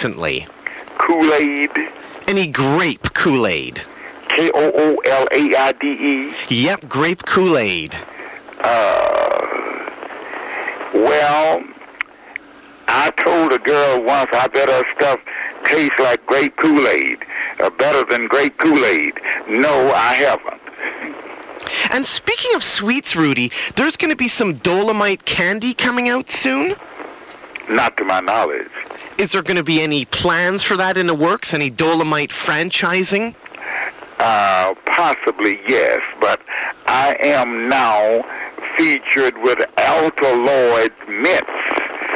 Recently? Kool-Aid, Any grape Kool-Aid? K-O-O-L-A-I-D-E. Yep, grape Kool-Aid. Uh, Well, I told a girl once I bet her stuff tastes like grape Kool-Aid, uh, better than grape Kool-Aid. No, I haven't. And speaking of sweets, Rudy, there's going to be some Dolemite candy coming out soon. Not to my knowledge. Is there going to be any plans for that in the works? Any Dolemite franchising? Uh, possibly yes, but I am now featured with Alkaloid mints.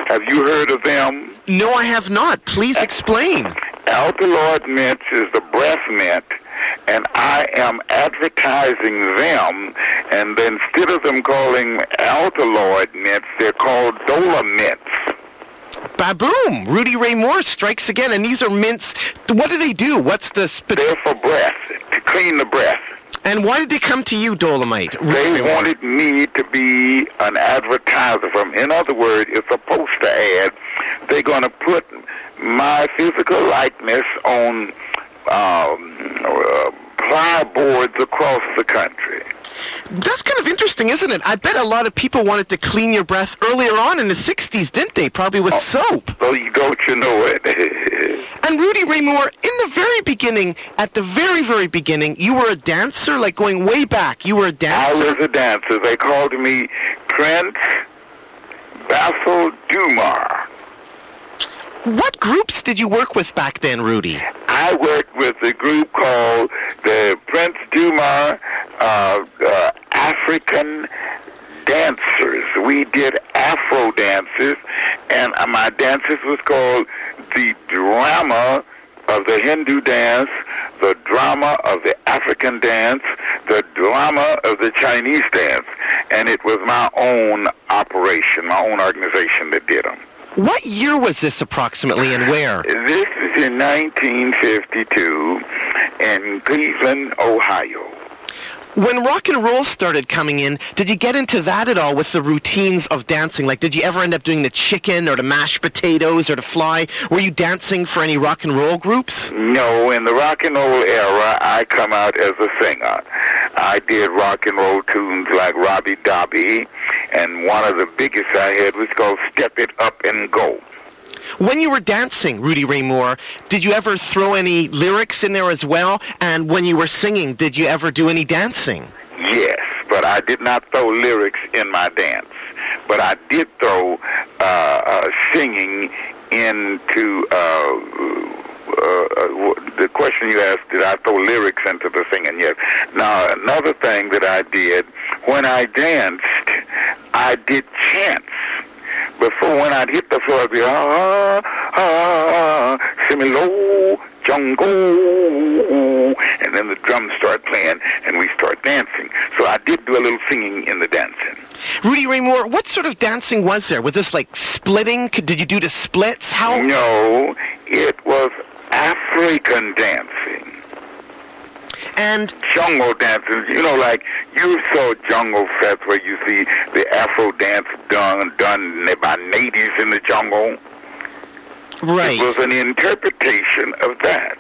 Have you heard of them? No, I have not. Please explain. Alkaloid mints is the breath mint, and I am advertising them. And instead of them calling alkaloid mints, they're called Dolomints. Baboom! Rudy Ray Moore strikes again, and these are mints. What do they do? What's the sp- They're for breath, to clean the breath. And why did they come to you, Dolemite? They wanted me to be an advertiser from. In other words, it's a poster ad. They're going to put my physical likeness on um, uh, plyboards across the country. That's kind of interesting, isn't it? I bet a lot of people wanted to clean your breath earlier on in the 60s, didn't they? Probably with oh. soap. So you don't you know it? And Rudy Ray Moore, in the very beginning, at the very, very beginning, you were a dancer, like going way back. You were a dancer. I was a dancer. They called me Prince Basil Dumar. What groups did you work with back then, Rudy? I worked with a group called the Prince Dumar uh, uh, African Dancers. We did Afro dances, and uh, my dances was called the drama of the Hindu dance, the drama of the African dance, the drama of the Chinese dance, and it was my own operation, my own organization that did them. What year was this approximately and where? This is in 1952 in Cleveland, Ohio. When rock and roll started coming in, did you get into that at all with the routines of dancing? Like, did you ever end up doing the chicken or the mashed potatoes or the fly? Were you dancing for any rock and roll groups? No, in the rock and roll era, I come out as a singer. I did rock and roll tunes like Robbie Dobby, and one of the biggest I had was called Step It Up and Go. When you were dancing, Rudy Ray Moore, did you ever throw any lyrics in there as well? And when you were singing, did you ever do any dancing? Yes, but I did not throw lyrics in my dance. But I did throw uh, uh, singing into uh, the question you asked, did I throw lyrics into the singing? Yes. Now, another thing that I did, when I danced, I did chants. Before, when I'd hit the floor, I'd be, ah, ah, similo, jungle, and then the drums start playing, and we start dancing. So I did do a little singing in the dancing. Rudy Ray Moore, what sort of dancing was there? Was this like splitting? Did you do the splits? How? No, it was African dancing. And jungle dances, you know, like you saw Jungle Fest where you see the Afro dance done done by natives in the jungle. right. It was an interpretation of that.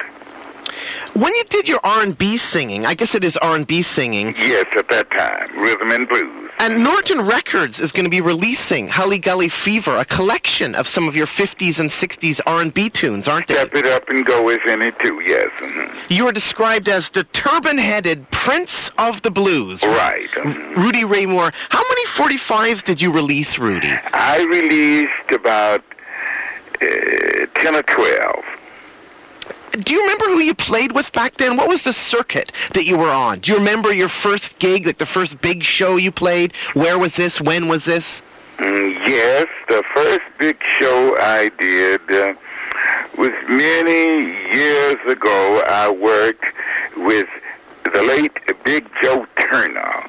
When you did your R&B singing, I guess it is R&B singing, Yes, at that time, rhythm and blues. And Norton Records is going to be releasing Hully Gully Fever, a collection of some of your 50s and 60s R&B tunes, aren't they? Step it up and go is in it too. Yes. hmm You are described as the turban-headed prince of the blues. Right. mhm. Rudy Ray Moore. How many 45s did you release, Rudy? I released about uh, ten or twelve. Do you remember who you played with back then? What was the circuit that you were on? Do you remember your first gig, like the first big show you played? Where was this? When was this? Mm, yes, the first big show I did uh, was many years ago. I worked with the late Big Joe Turner.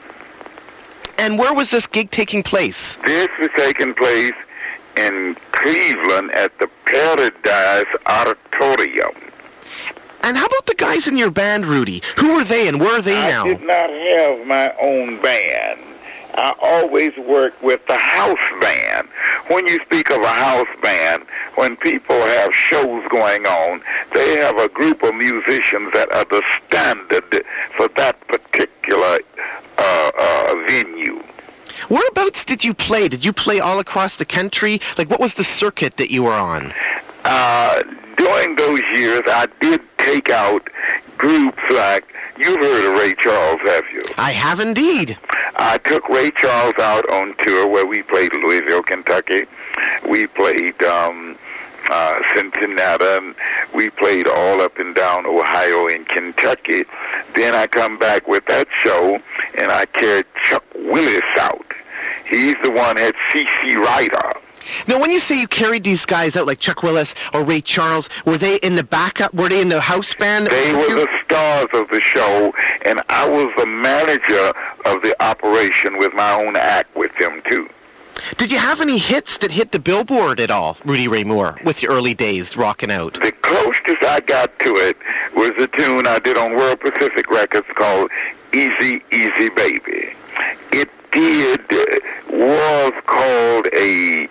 And where was this gig taking place? This was taking place in Cleveland at the Paradise Auditorium. And how about the guys in your band, Rudy? Who were they and where are they I now? I did not have my own band. I always worked with the house band. When you speak of a house band, when people have shows going on, they have a group of musicians that are the standard for that particular uh, uh, venue. Whereabouts did you play? Did you play all across the country? Like, what was the circuit that you were on? Uh, during those years, I did take out groups like you've heard of Ray Charles, have you? I have indeed. I took Ray Charles out on tour where we played Louisville, Kentucky. We played um, uh, Cincinnati. And we played all up and down Ohio and Kentucky. Then I come back with that show, and I carried Chuck Willis out. He's the one had C.C. Ryder. Now, when you say you carried these guys out, like Chuck Willis or Ray Charles, were they in the backup? Were they in the house band? They were the stars of the show, and I was the manager of the operation with my own act with them, too. Did you have any hits that hit the billboard at all, Rudy Ray Moore, with your early days rocking out? The closest I got to it was a tune I did on World Pacific Records called Easy, Easy Baby. It did, was called a,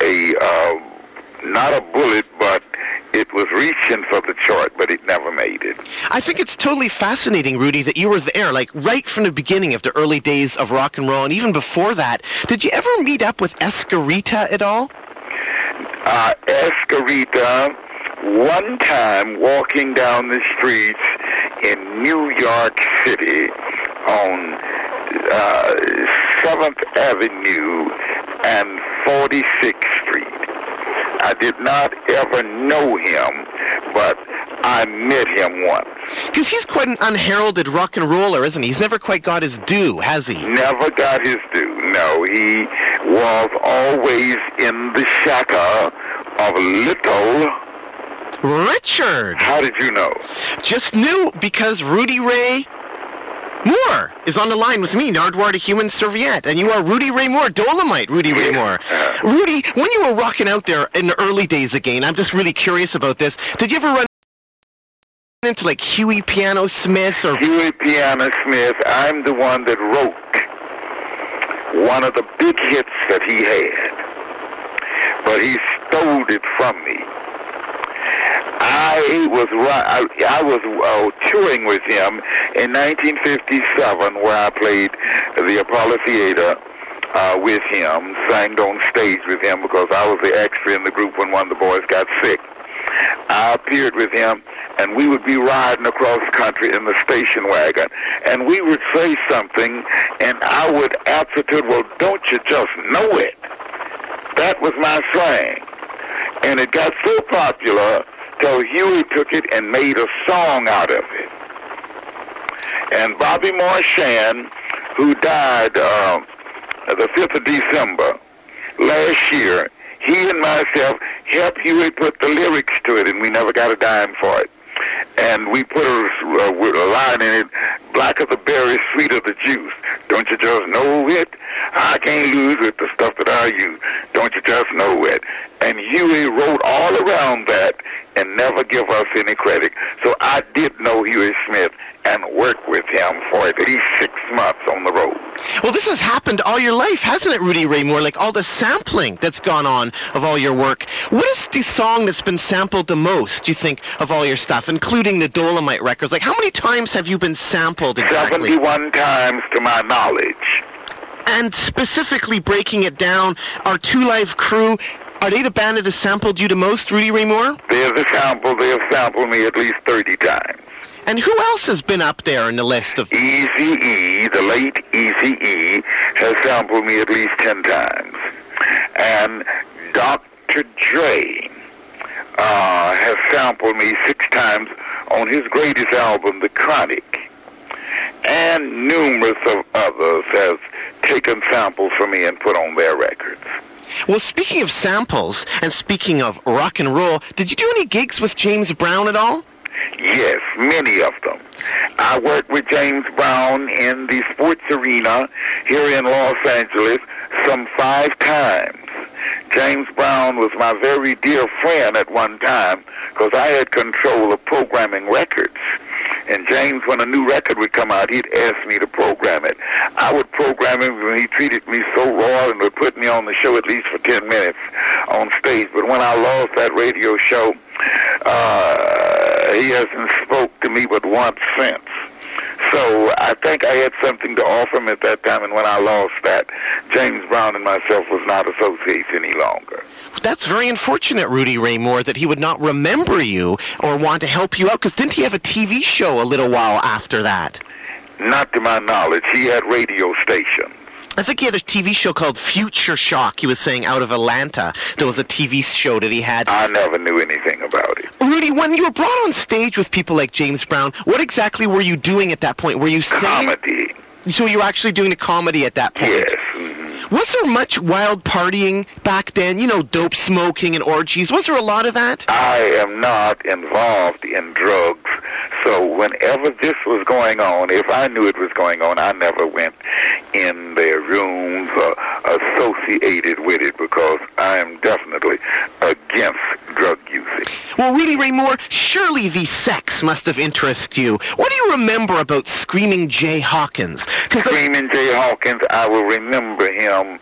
a, uh, not a bullet, but it was reaching for the chart, but it never made it. I think it's totally fascinating, Rudy, that you were there, like right from the beginning of the early days of rock and roll, and even before that. Did you ever meet up with Esquerita at all? uh, Esquerita one time walking down the streets in New York City on uh, 7th Avenue and 46th Street. I did not ever know him, but I met him once. Because he's quite an unheralded rock and roller, isn't he? He's never quite got his due, has he? Never got his due. No, he was always in the shadow of little. Richard! How did you know? Just knew because Rudy Ray Moore is on the line with me, Nardwuar the Human Serviette, and you are Rudy Ray Moore, Dolemite Rudy Ray Moore. Uh-huh. Rudy, when you were rocking out there in the early days again, I'm just really curious about this. Did you ever run into like Huey Piano Smith or Huey Piano Smith, I'm the one that wrote one of the big hits that he had. But he stole it from me. I was I, I was uh, touring with him in 1957 where I played the Apollo Theater uh, with him, sang on stage with him because I was the extra in the group when one of the boys got sick. I appeared with him, and we would be riding across country in the station wagon, and we would say something, and I would answer to it, well, don't you just know it? That was my slang. And it got so popular till Huey took it and made a song out of it. And Bobby Marchan, who died uh, the 5th of December last year, he and myself helped Huey put the lyrics to it, and we never got a dime for it. And we put a, a, a line in it, black of the berry, sweet of the juice. Don't you just know it? I can't lose with the stuff that I use. Don't you just know it? And Huey wrote all around that and never give us any credit. So I did know Huey Smith and worked with him for at least six months on the road. Well, this has happened all your life, hasn't it, Rudy Ray Moore? Like all the sampling that's gone on of all your work. What is the song that's been sampled the most, do you think, of all your stuff, including the Dolemite records? Like how many times have you been sampled exactly? 71 times to my knowledge. And specifically breaking it down, our Two Live crew, are they the band that has sampled you the most, Rudy Ray Moore? There's a sample. They have sampled me at least 30 times. And who else has been up there in the list of... Easy E, the late Easy E, has sampled me at least 10 times. And Dr. Dre, uh, has sampled me six times on his greatest album, The Chronic. And numerous of others have taken samples from me and put on their records. Well, speaking of samples and speaking of rock and roll, did you do any gigs with James Brown at all? Yes, many of them. I worked with James Brown in the sports arena here in Los Angeles some five times. James Brown was my very dear friend at one time because I had control of programming records. And James, when a new record would come out, he'd ask me to program it. I would program it when he treated me so raw and would put me on the show at least for 10 minutes on stage. But when I lost that radio show, uh, he hasn't spoke to me but once since. So I think I had something to offer him at that time, and when I lost that, James Brown and myself was not associates any longer. That's very unfortunate, Rudy Ray Moore, that he would not remember you or want to help you out. Because didn't he have a TV show a little while after that? Not to my knowledge. He had radio stations. I think he had a TV show called Future Shock. He was saying out of Atlanta. There was a TV show that he had. I never knew anything about it. Rudy, when you were brought on stage with people like James Brown, what exactly were you doing at that point? Were you singing? Comedy. So you were actually doing a comedy at that point? Yes. mhm. Was there much wild partying back then? You know, dope smoking and orgies. Was there a lot of that? I am not involved in drugs. So whenever this was going on, if I knew it was going on, I never went in their rooms or associated with it because I am definitely against drug using. Well, Rudy Ray Moore, surely the sex must have interested you. What do you remember about Screaming Jay Hawkins? Screaming Jay Hawkins, I will remember him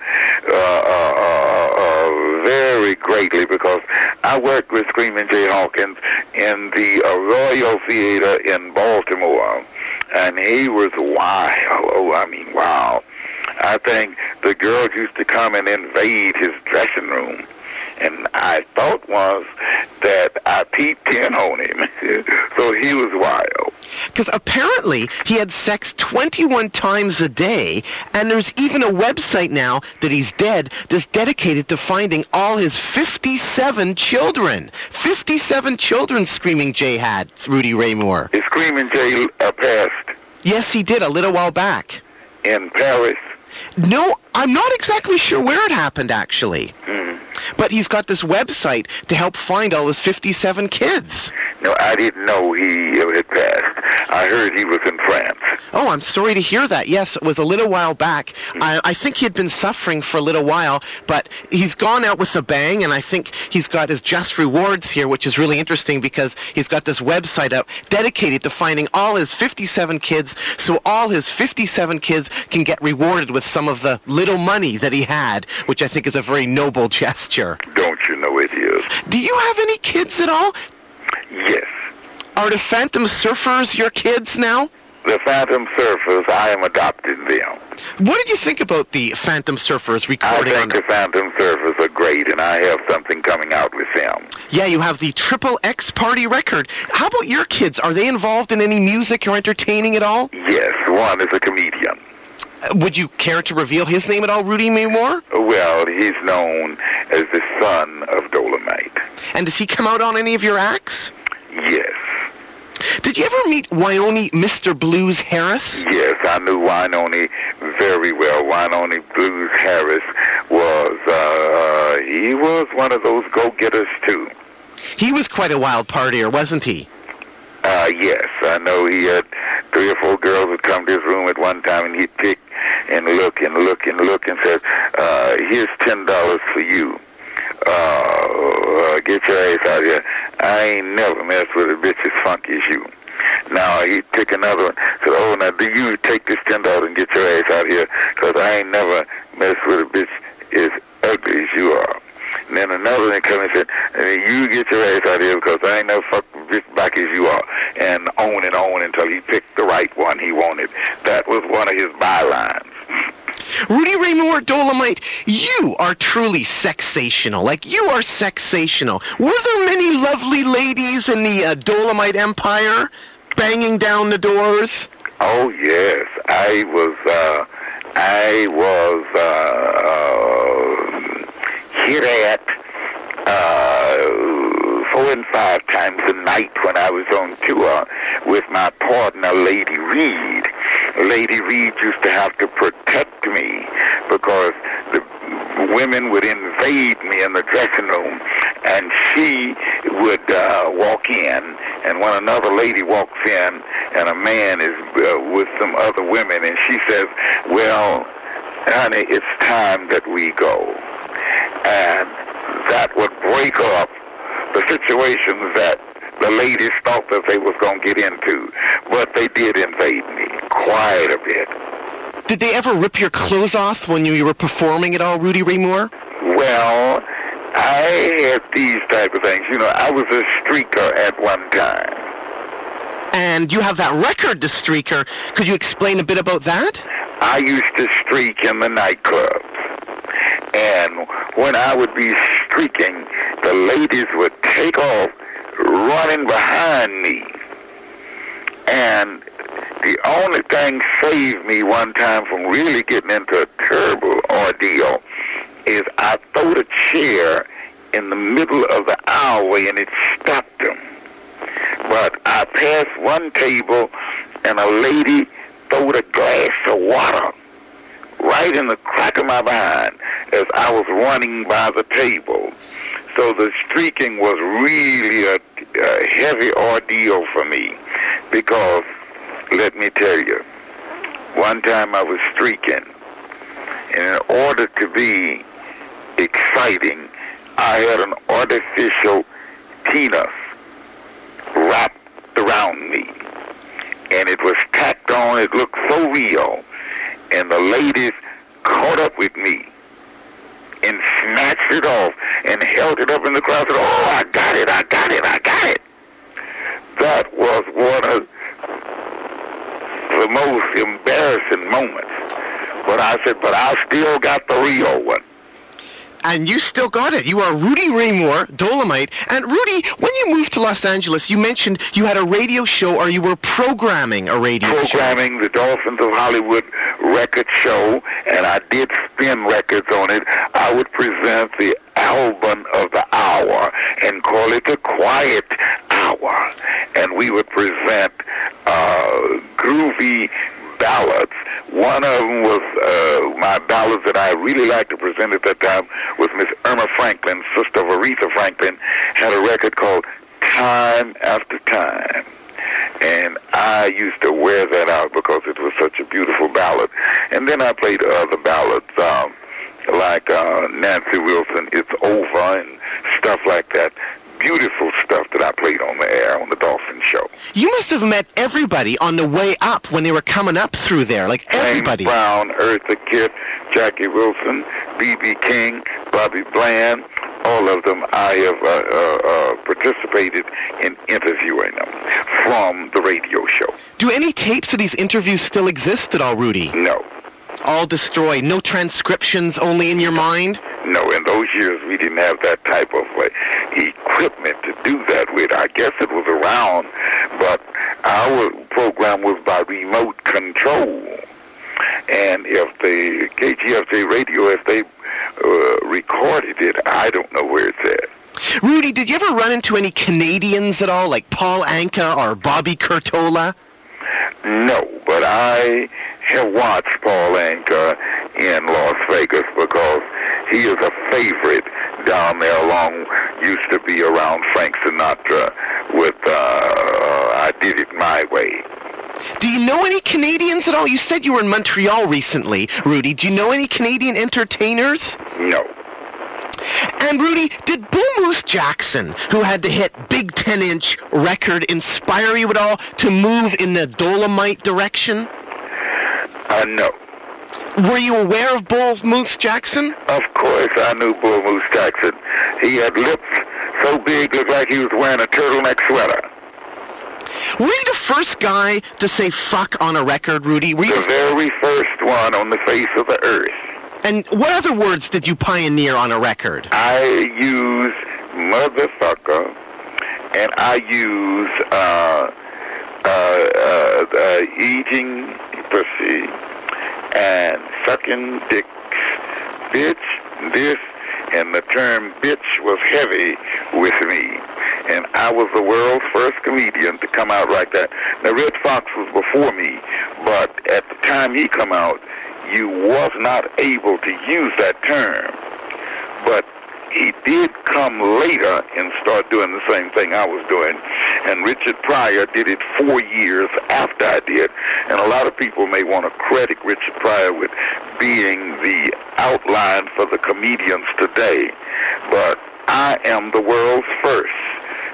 uh, uh, uh, uh, very greatly because I worked with Screaming Jay Hawkins in the Royal Theater in Baltimore, and he was wild. Oh, I mean, wow. I think the girls used to come and invade his dressing room. And I thought was that I peeped in on him. so he was wild. Because apparently he had sex 21 times a day, and there's even a website now that he's dead that's dedicated to finding all his 57 children. 57 children Screaming Jay had, Rudy Ray Moore. Is Screaming Jay uh, passed Yes, he did a little while back. in Paris? No, I'm not exactly sure where it happened, actually. Hmm. But he's got this website to help find all his 57 kids. No, I didn't know he uh, had passed. I heard he was in France. Oh, I'm sorry to hear that. Yes, it was a little while back. I, I think he had been suffering for a little while, but he's gone out with a bang, and I think he's got his just rewards here, which is really interesting because he's got this website up dedicated to finding all his 57 kids, so all his 57 kids can get rewarded with some of the little money that he had, which I think is a very noble gesture. Don't you know it is? Do you have any kids at all? Yes. Are the Phantom Surfers your kids now? The Phantom Surfers, I am adopting them. What did you think about the Phantom Surfers I recording on think the Phantom Surfers are great, and I have something coming out with them. Yeah, you have the Triple X Party record. How about your kids? Are they involved in any music or entertaining at all? Yes, one is a comedian. Uh, Would you care to reveal his name at all, Rudy Moore? Well, he's known as the son of Dolemite. And does he come out on any of your acts? Yes. Did you ever meet Wynonie Mr. Blues Harris? Yes, I knew Wynonie very well. Wynonie Blues Harris was, uh, he was one of those go-getters, too. He was quite a wild partier, wasn't he? Uh, yes, I know he had three or four girls would come to his room at one time, and he'd pick and look and look and look and said, uh, here's ten dollars for you. Uh, get your ass out of here. I ain't never messed with a bitch as funky as you. Now he'd pick another one. Said, oh, now do you take this ten dollars and get your ass out of here? Cause I ain't never messed with a bitch as ugly as you are. And then another one come and said, you get your ass out of here because I ain't no fucked a bitch back as you are. And on and on until he picked the right one he wanted. That was one of his bylines. Rudy Ray Moore Dolemite, you are truly sexational. Like, you are sexational. Were there many lovely ladies in the uh, Dolemite Empire banging down the doors? Oh yes, I was. Uh, I was uh, uh, hit at uh, four five times a night when I was on tour with my partner, Lady Reed. Lady Reed used to have to protect me because the women would invade me in the dressing room, and she would uh, walk in, and when another lady walks in, and a man is uh, with some other women, and she says, "Well, honey, it's time that we go," and that would break up the situations that the ladies thought that they was going to get into, but they did invade me quite a bit. Did they ever rip your clothes off when you were performing at all, Rudy Ray Moore? Well, I had these type of things. You know, I was a streaker at one time. And you have that record, The Streaker. Could you explain a bit about that? I used to streak in the nightclubs. And when I would be streaking, the ladies would take off running behind me. And the only thing saved me one time from really getting into a terrible ordeal is I threw a chair in the middle of the aisleway and it stopped them. But I passed one table and a lady threw a glass of water right in the crack of my behind as I was running by the table. So the streaking was really a, a heavy ordeal for me because, let me tell you, one time I was streaking, and in order to be exciting, I had an artificial penis wrapped around me. And it was tacked on, it looked so real. And the ladies caught up with me and snatched it off and held it up in the crowd and said, Oh, I got it, I got it, I got it. That was one of the most embarrassing moments. But I said, but I still got the real one. And you still got it. You are Rudy Ray Moore, Dolemite. And Rudy, when you moved to Los Angeles, you mentioned you had a radio show or you were programming a radio show. programming the Dolphins of Hollywood record show, and I did spin records on it. I would present the album of the hour and call it the Quiet Hour, and we would present uh, groovy ballads. One of them was uh, my ballads that I really liked to present at that time was Miss Erma Franklin, sister of Aretha Franklin, had a record called Time After Time and I used to wear that out because it was such a beautiful ballad. And then I played other ballads, um, like uh, Nancy Wilson, "It's Over" and stuff like that. Beautiful stuff that I played on the air on the Dolphin Show. You must have met everybody on the way up when they were coming up through there. Like everybody. James Brown, Eartha Kitt, Jackie Wilson, B.B. King, Bobby Bland, all of them I have uh, uh, uh, participated in interviewing them from the radio show. Do any tapes of these interviews still exist at all, Rudy? No, All destroyed. No transcriptions, only in your mind? no, in those years we didn't have that type of uh, equipment to do that with. I guess it was around, but our program was by remote control. And if the KGFJ radio, if they uh, recorded it, I don't know where it's at. Rudy, did you ever run into any Canadians at all, like Paul Anka or Bobby Curtola? No, but I have watched Paul Anka in Las Vegas because he is a favorite down there along, used to be around Frank Sinatra with uh, I Did It My Way. Do you know any Canadians at all? You said you were in Montreal recently, Rudy. Do you know any Canadian entertainers? No. And Rudy, did Bull Moose Jackson, who had to hit big 10 inch record, inspire you at all to move in the Dolemite direction? Uh, no. Were you aware of Bull Moose Jackson? Of course I knew Bull Moose Jackson. He had lips so big, it looked like he was wearing a turtleneck sweater. Were you the first guy to say fuck on a record, Rudy? Were you The very first one on the face of the earth. And what other words did you pioneer on a record? I use motherfucker, and I use uh, uh, uh, uh, eating pussy and sucking dicks, bitch, this, and the term bitch was heavy with me. and I was the world's first comedian to come out like that. Now, Redd Foxx was before me, but at the time he come out, you was not able to use that term. But he did come later and start doing the same thing I was doing. And Richard Pryor did it four years after I did. And a lot of people may want to credit Richard Pryor with being the outline for the comedians today. But I am the world's first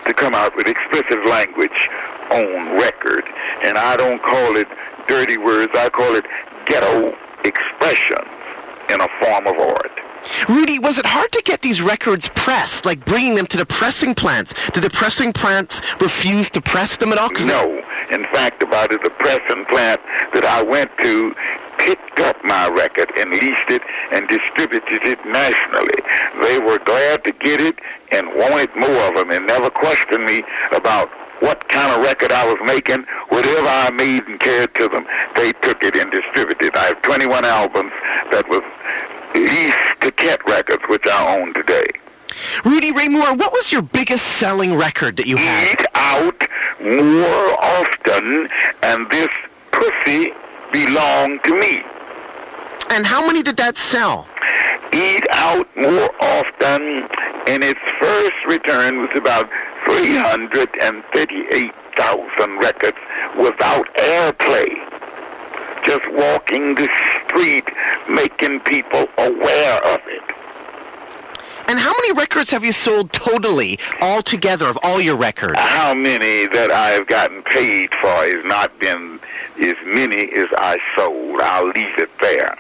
to come out with explicit language on record. And I don't call it dirty words. I call it ghetto expressions in a form of art. Rudy, was it hard to get these records pressed, like bringing them to the pressing plants? Did the pressing plants refuse to press them at all? No. In fact, about it, the pressing plant that I went to picked up my record and leased it and distributed it nationally. They were glad to get it and wanted more of them and never questioned me about what kind of record I was making. Whatever I made and carried to them, they took it and distributed. I have 21 albums that was leased to Kent Records, which I own today. Rudy Ray Moore, what was your biggest selling record that you had? eat out more often, and this pussy belonged to me. And how many did that sell? Eat out more often, and its first return was about 338,000 records without airplay. Just walking the street, making people aware of it. And how many records have you sold totally, all together, of all your records? how many that I have gotten paid for has not been as many as I sold. I'll leave it there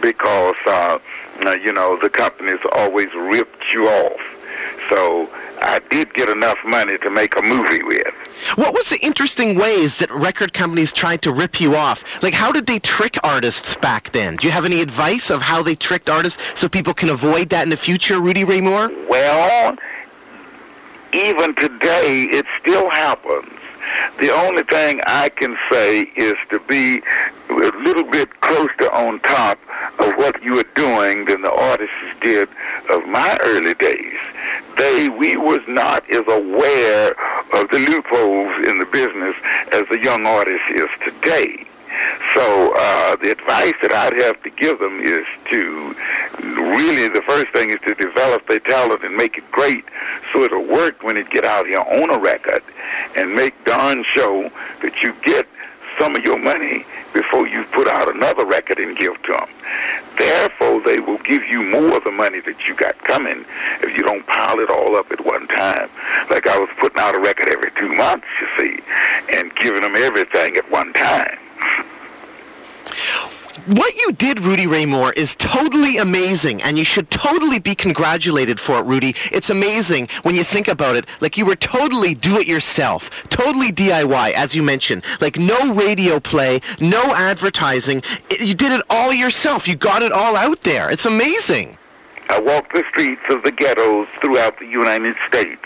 because, uh, uh, you know, the companies always ripped you off. So I did get enough money to make a movie with. What was the interesting ways that record companies tried to rip you off? Like, how did they trick artists back then? Do you have any advice of how they tricked artists so people can avoid that in the future, Rudy Ray Moore? Well, even today, it still happens. The only thing I can say is to be a little bit closer on top of what you are doing than the artists did of my early days. They, we was not as aware of the loopholes in the business as the young artist is today. So uh, the advice that I'd have to give them is to really the first thing is to develop their talent and make it great so it'll work when it get out here on a record and make darn sure that you get some of your money before you put out another record and give to them. Therefore, they will give you more of the money that you got coming if you don't pile it all up at one time. Like I was putting out a record every two months, you see, and giving them everything at one time. What you did, Rudy Ray Moore, is totally amazing, and you should totally be congratulated for it, Rudy. It's amazing when you think about it. Like, you were totally do-it-yourself, totally DIY, as you mentioned. Like, no radio play, no advertising. It- you did it all yourself. You got it all out there. It's amazing. I walked the streets of the ghettos throughout the United States.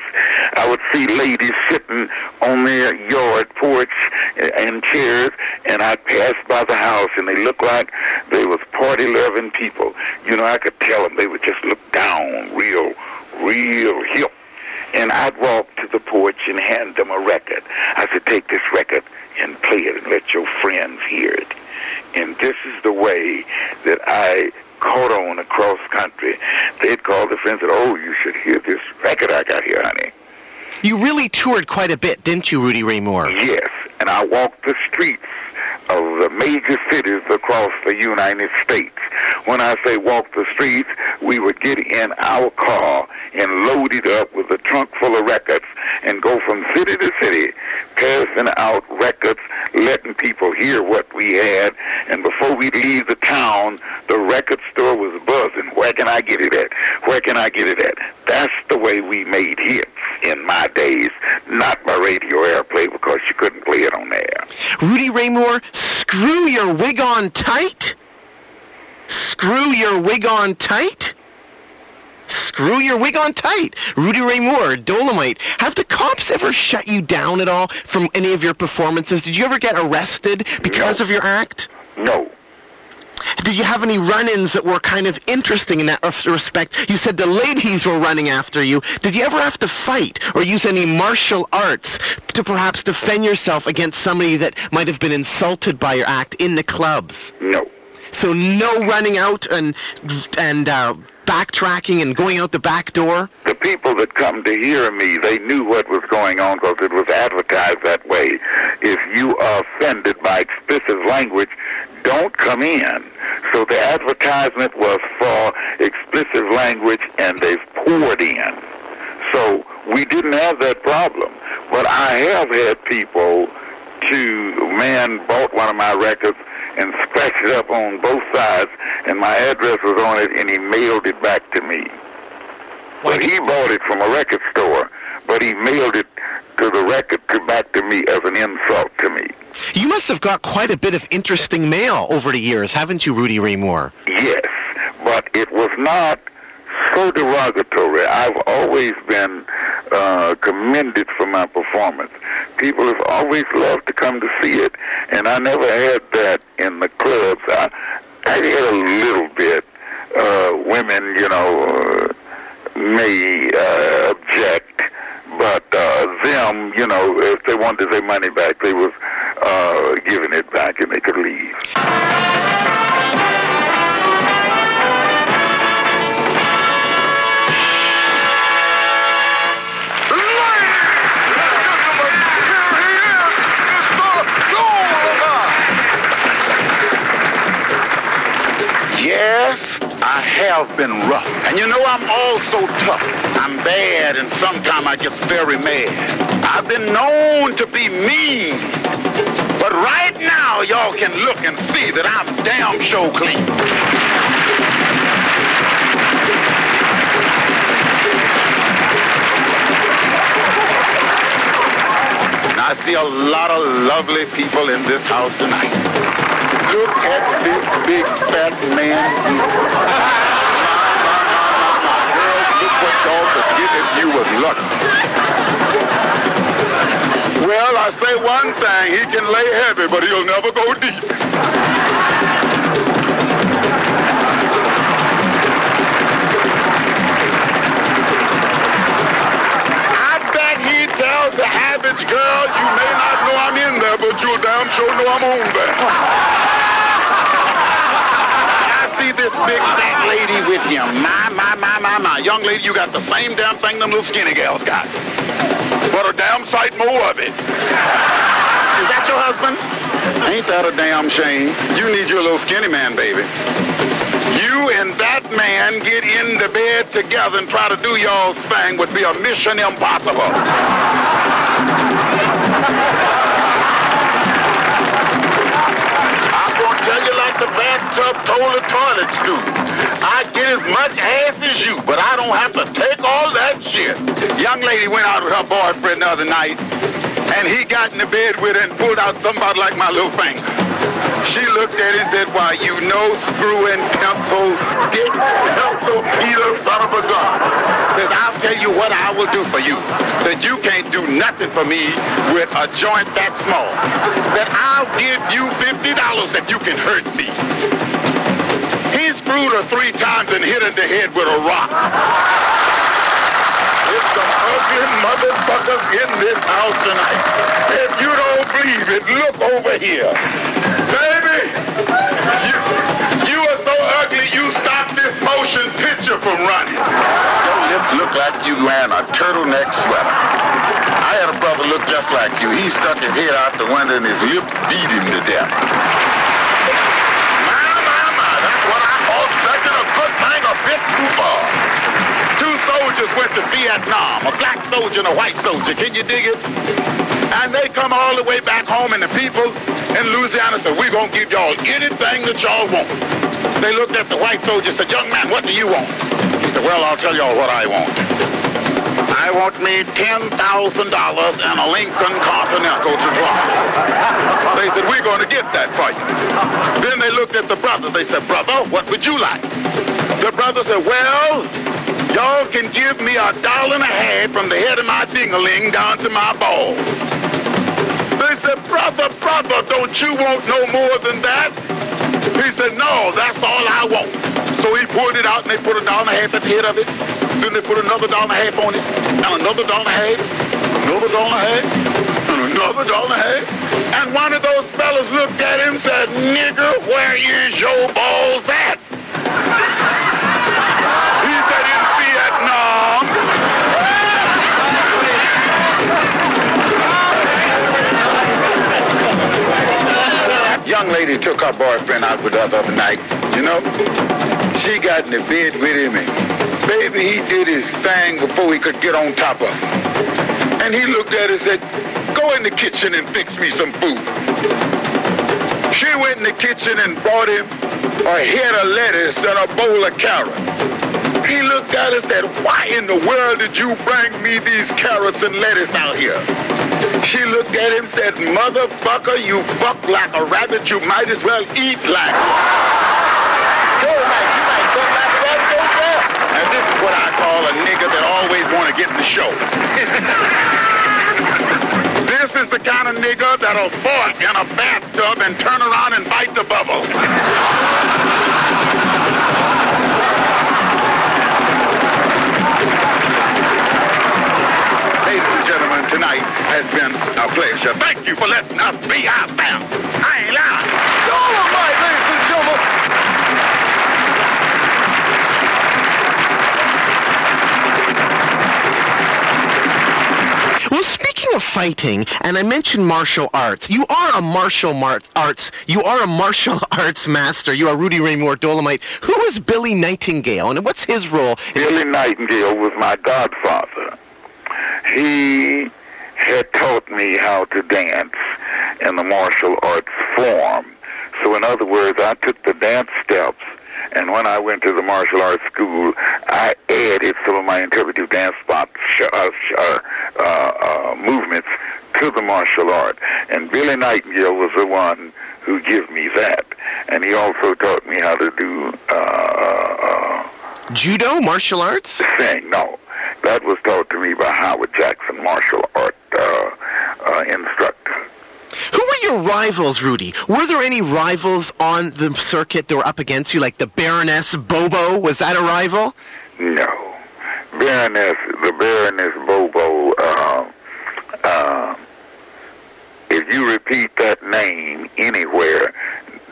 I would see ladies sitting on their yard porch and chairs, and I'd pass by the house, and they looked like they was party-loving people. You know, I could tell them they would just look down real, real hip. And I'd walk to the porch and hand them a record. I said, take this record and play it and let your friends hear it. And this is the way that I caught on across country. They'd call their friends and oh, you should hear this record I got here, honey. You really toured quite a bit, didn't you, Rudy Ray Moore? Yes, and I walked the streets of the major cities across the United States. When I say walk the streets, we would get in our car and load it up with a trunk full of records and go from city to city, passing out records, letting people hear what we had. And before we leave the town, the record store was buzzing. Where can I get it at? Where can I get it at? That's the way we made hits in my days, not by radio airplay because you couldn't play it on air. Rudy Ray Moore, screw your wig on tight? Screw your wig on tight? Screw your wig on tight. Rudy Ray Moore, Dolemite. Have the cops ever shut you down at all from any of your performances? Did you ever get arrested because No. of your act? No. did you have any run-ins that were kind of interesting in that respect? You said the ladies were running after you. Did you ever have to fight or use any martial arts to perhaps defend yourself against somebody that might have been insulted by your act in the clubs? No. So no running out and and uh, backtracking and going out the back door. The people that come to hear me, they knew what was going on because it was advertised that way. If you are offended by explicit language, don't come in. So the advertisement was for explicit language, and they've poured in. So we didn't have that problem. But I have had people to, man bought one of my records and scratched it up on both sides, and my address was on it, and he mailed it back to me. But he bought it from a record store, but he mailed it to the record to back to me as an insult to me. You must have got quite a bit of interesting mail over the years, haven't you, Rudy Ray Moore? Yes, but it was not so derogatory. I've always been uh, commended for my performance. People have always loved to come to see it, and I never had that in the clubs. I, I had a little bit. Uh, women, you know, uh, may uh, object, but uh, them, you know, if they wanted their money back, they was uh, giving it back, and they could leave. Have been rough. And you know I'm also tough. I'm bad and sometimes I get very mad. I've been known to be mean. But right now y'all can look and see that I'm damn show clean. I see a lot of lovely people in this house tonight. Look at this big fat man. Girls, look what y'all could get if you was lucky. Well, I say one thing, he can lay heavy, but he'll never go deep. He tells the average girl, you may not know I'm in there, but you damn sure know I'm on there. I see this big fat lady with him. My, my, my, my, my. Young lady, you got the same damn thing them little skinny gals got. But a damn sight more of it. Is that your husband? Ain't that a damn shame? You need your little skinny man, baby. You and that man get into bed together and try to do y'all's thing would be a mission impossible. I'm gonna tell you like the bathtub told the toilets do. I get as much ass as you, but I don't have to take all that shit. Young lady went out with her boyfriend the other night, and he got in the bed with her and pulled out somebody like my little finger. She looked at it and said, why, you know, screw and pencil, dick, pencil, Peter, son of a gun. Says, I'll tell you what I will do for you. Said, you can't do nothing for me with a joint that small. Said, I'll give you $50 that you can hurt me. He screwed her three times and hit her in the head with a rock. Some ugly motherfuckers in this house tonight. If you don't believe it, look over here. Baby, you, you are so ugly you stopped this motion picture from running. Your lips look like you wearing a turtleneck sweater. I had a brother look just like you. He stuck his head out the window and his lips beat him to death. My, my, my, that's what I call stretching a good thing a bit too far. Soldiers went to Vietnam, a black soldier and a white soldier. Can you dig it? And they come all the way back home, and the people in Louisiana said, we're going to give y'all anything that y'all want. They looked at the white soldier and said, young man, what do you want? He said, well, I'll tell y'all what I want. I want me $10,000 and a Lincoln Continental to drive. They said, we're going to get that for you. Then they looked at the brother. They said, brother, what would you like? The brother said, well, y'all can give me a dollar and a half from the head of my dingaling down to my balls. They said, brother, brother, don't you want no more than that? He said, no, that's all I want. So he pulled it out and they put a dollar and a half at the head of it. Then they put another dollar and a half on it, and another dollar and a half, another dollar and a half, and another dollar and a half. And one of those fellas looked at him and said, nigger, where is your balls at? Lady took her boyfriend out with her the other night, you know? She got in the bed with him and baby, he did his thing before he could get on top of her. And he looked at her and said, go in the kitchen and fix me some food. She went in the kitchen and brought him a head of lettuce and a bowl of carrots. He looked at her and said, why in the world did you bring me these carrots and lettuce out here? She looked at him said, motherfucker, you fuck like a rabbit, you might as well eat like one. Joe, Mike, you might fuck like a rabbit yourself. And this is what I call a nigga that always want to get in the show. this is the kind of nigga that'll fart in a bathtub and turn around and bite the bubble. tonight has been a pleasure. Thank you for letting us be out there. I ain't lying. Dolemite, ladies and gentlemen. Well, speaking of fighting, and I mentioned martial arts, you are a martial mar- arts, you are a martial arts master. You are Rudy Ray Moore Dolemite. Who is Billy Nightingale, and what's his role? Billy Nightingale was my godfather. He had taught me how to dance in the martial arts form. So in other words, I took the dance steps, and when I went to the martial arts school, I added some of my interpretive dance spots, sh- uh, sh- uh, uh, uh, movements to the martial art. And Billy Nightingale was the one who gave me that. And he also taught me how to do uh, uh, Judo, martial arts? thing. No, that was taught to me by Howard Jackson, martial art uh, uh, instructor. Who were your rivals, Rudy? Were there any rivals on the circuit that were up against you, like the Baroness Bobo? Was that a rival? No, Baroness, the Baroness Bobo. Uh, uh, if you repeat that name anywhere,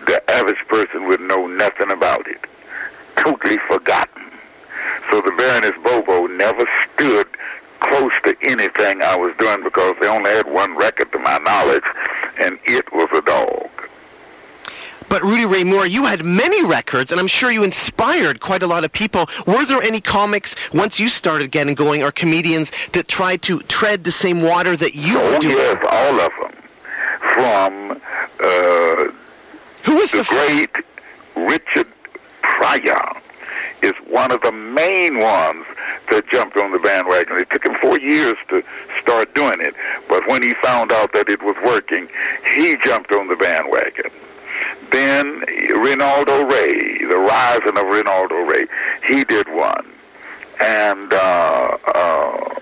the average person would know nothing about it. Totally forgotten. So the Baroness Bobo never stood close to anything I was doing because they only had one record to my knowledge, and it was a dog. But Rudy Ray Moore, you had many records, and I'm sure you inspired quite a lot of people. Were there any comics, once you started getting going, or comedians that tried to tread the same water that you Oh doing? yes, all of them. From uh, Who was the the... great Richard Pryor is one of the main ones that jumped on the bandwagon. It took him four years to start doing it, but when he found out that it was working, he jumped on the bandwagon. Then Reynaldo Rey, the rising of Reynaldo Rey, he did one. And uh, uh,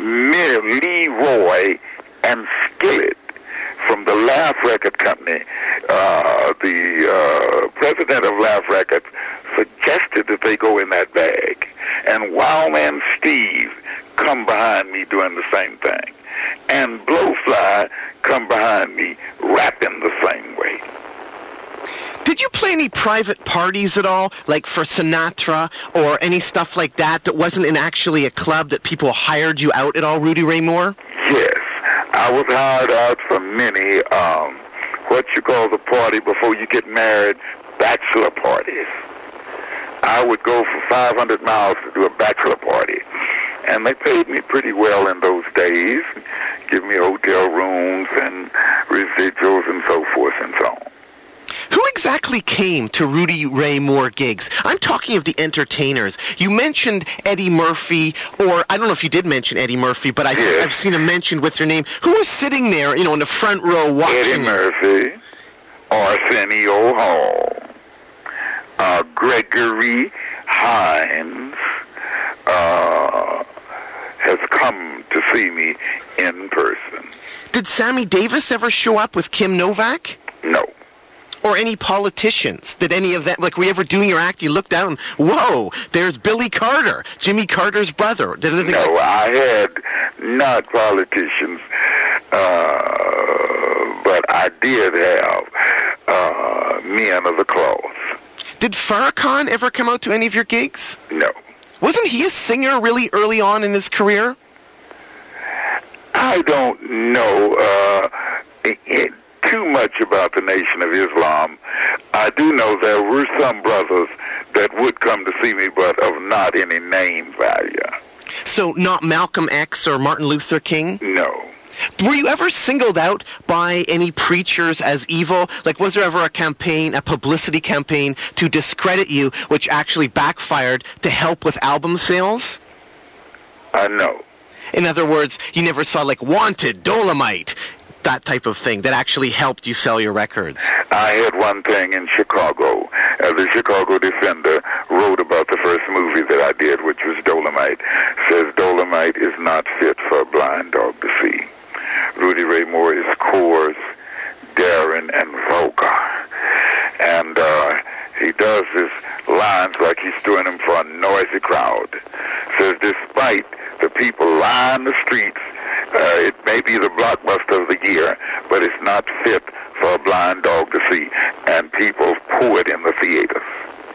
Leroy and Skillet from the Laff Record Company, uh, the uh, president of Laff Records suggested that they go in that bag. And Wildman Steve come behind me doing the same thing. And Blowfly come behind me rapping the same way. Did you play any private parties at all, like for Sinatra or any stuff like that that wasn't in actually a club that people hired you out at all, Rudy Ray Moore? Yes, I was hired out for many, um, what you call the party before you get married, bachelor parties. I would go for 500 miles to do a bachelor party. And they paid me pretty well in those days, give me hotel rooms and residuals and so forth and so on. Who exactly came to Rudy Ray Moore gigs? I'm talking of the entertainers. You mentioned Eddie Murphy, or I don't know if you did mention Eddie Murphy, but I, Yes. I've seen him mentioned with your name. Who was sitting there, you know, in the front row watching? Eddie? Murphy, Arsenio Hall, uh, Gregory Hines uh, has come to see me in person. Did Sammy Davis ever show up with Kim Novak? No. Or any politicians? Did any of that, like, were you ever doing your act, you look down, whoa, there's Billy Carter, Jimmy Carter's brother. Did anything No, like I had not politicians, uh, but I did have uh, men of the cloth. Did Farrakhan ever come out to any of your gigs? No. Wasn't he a singer really early on in his career? I don't know uh, i- i- too much about the Nation of Islam. I do know there were some brothers that would come to see me, but of not any name value. So not Malcolm X or Martin Luther King? No. Were you ever singled out by any preachers as evil? Like, was there ever a campaign, a publicity campaign to discredit you, which actually backfired to help with album sales? I know. In other words, you never saw like Wanted, Dolemite, that type of thing that actually helped you sell your records. I had one thing in Chicago. Uh, the Chicago Defender wrote about the first movie that I did, which was Dolemite. Says Dolemite is not fit for a blind dog to see. Rudy Ray Moore is coarse, daring, and vulgar. And uh, he does his lines like he's doing them for a noisy crowd. Says despite the people line the streets, uh, it may be the blockbuster of the year, but it's not fit for a blind dog to see. And people poured in the theaters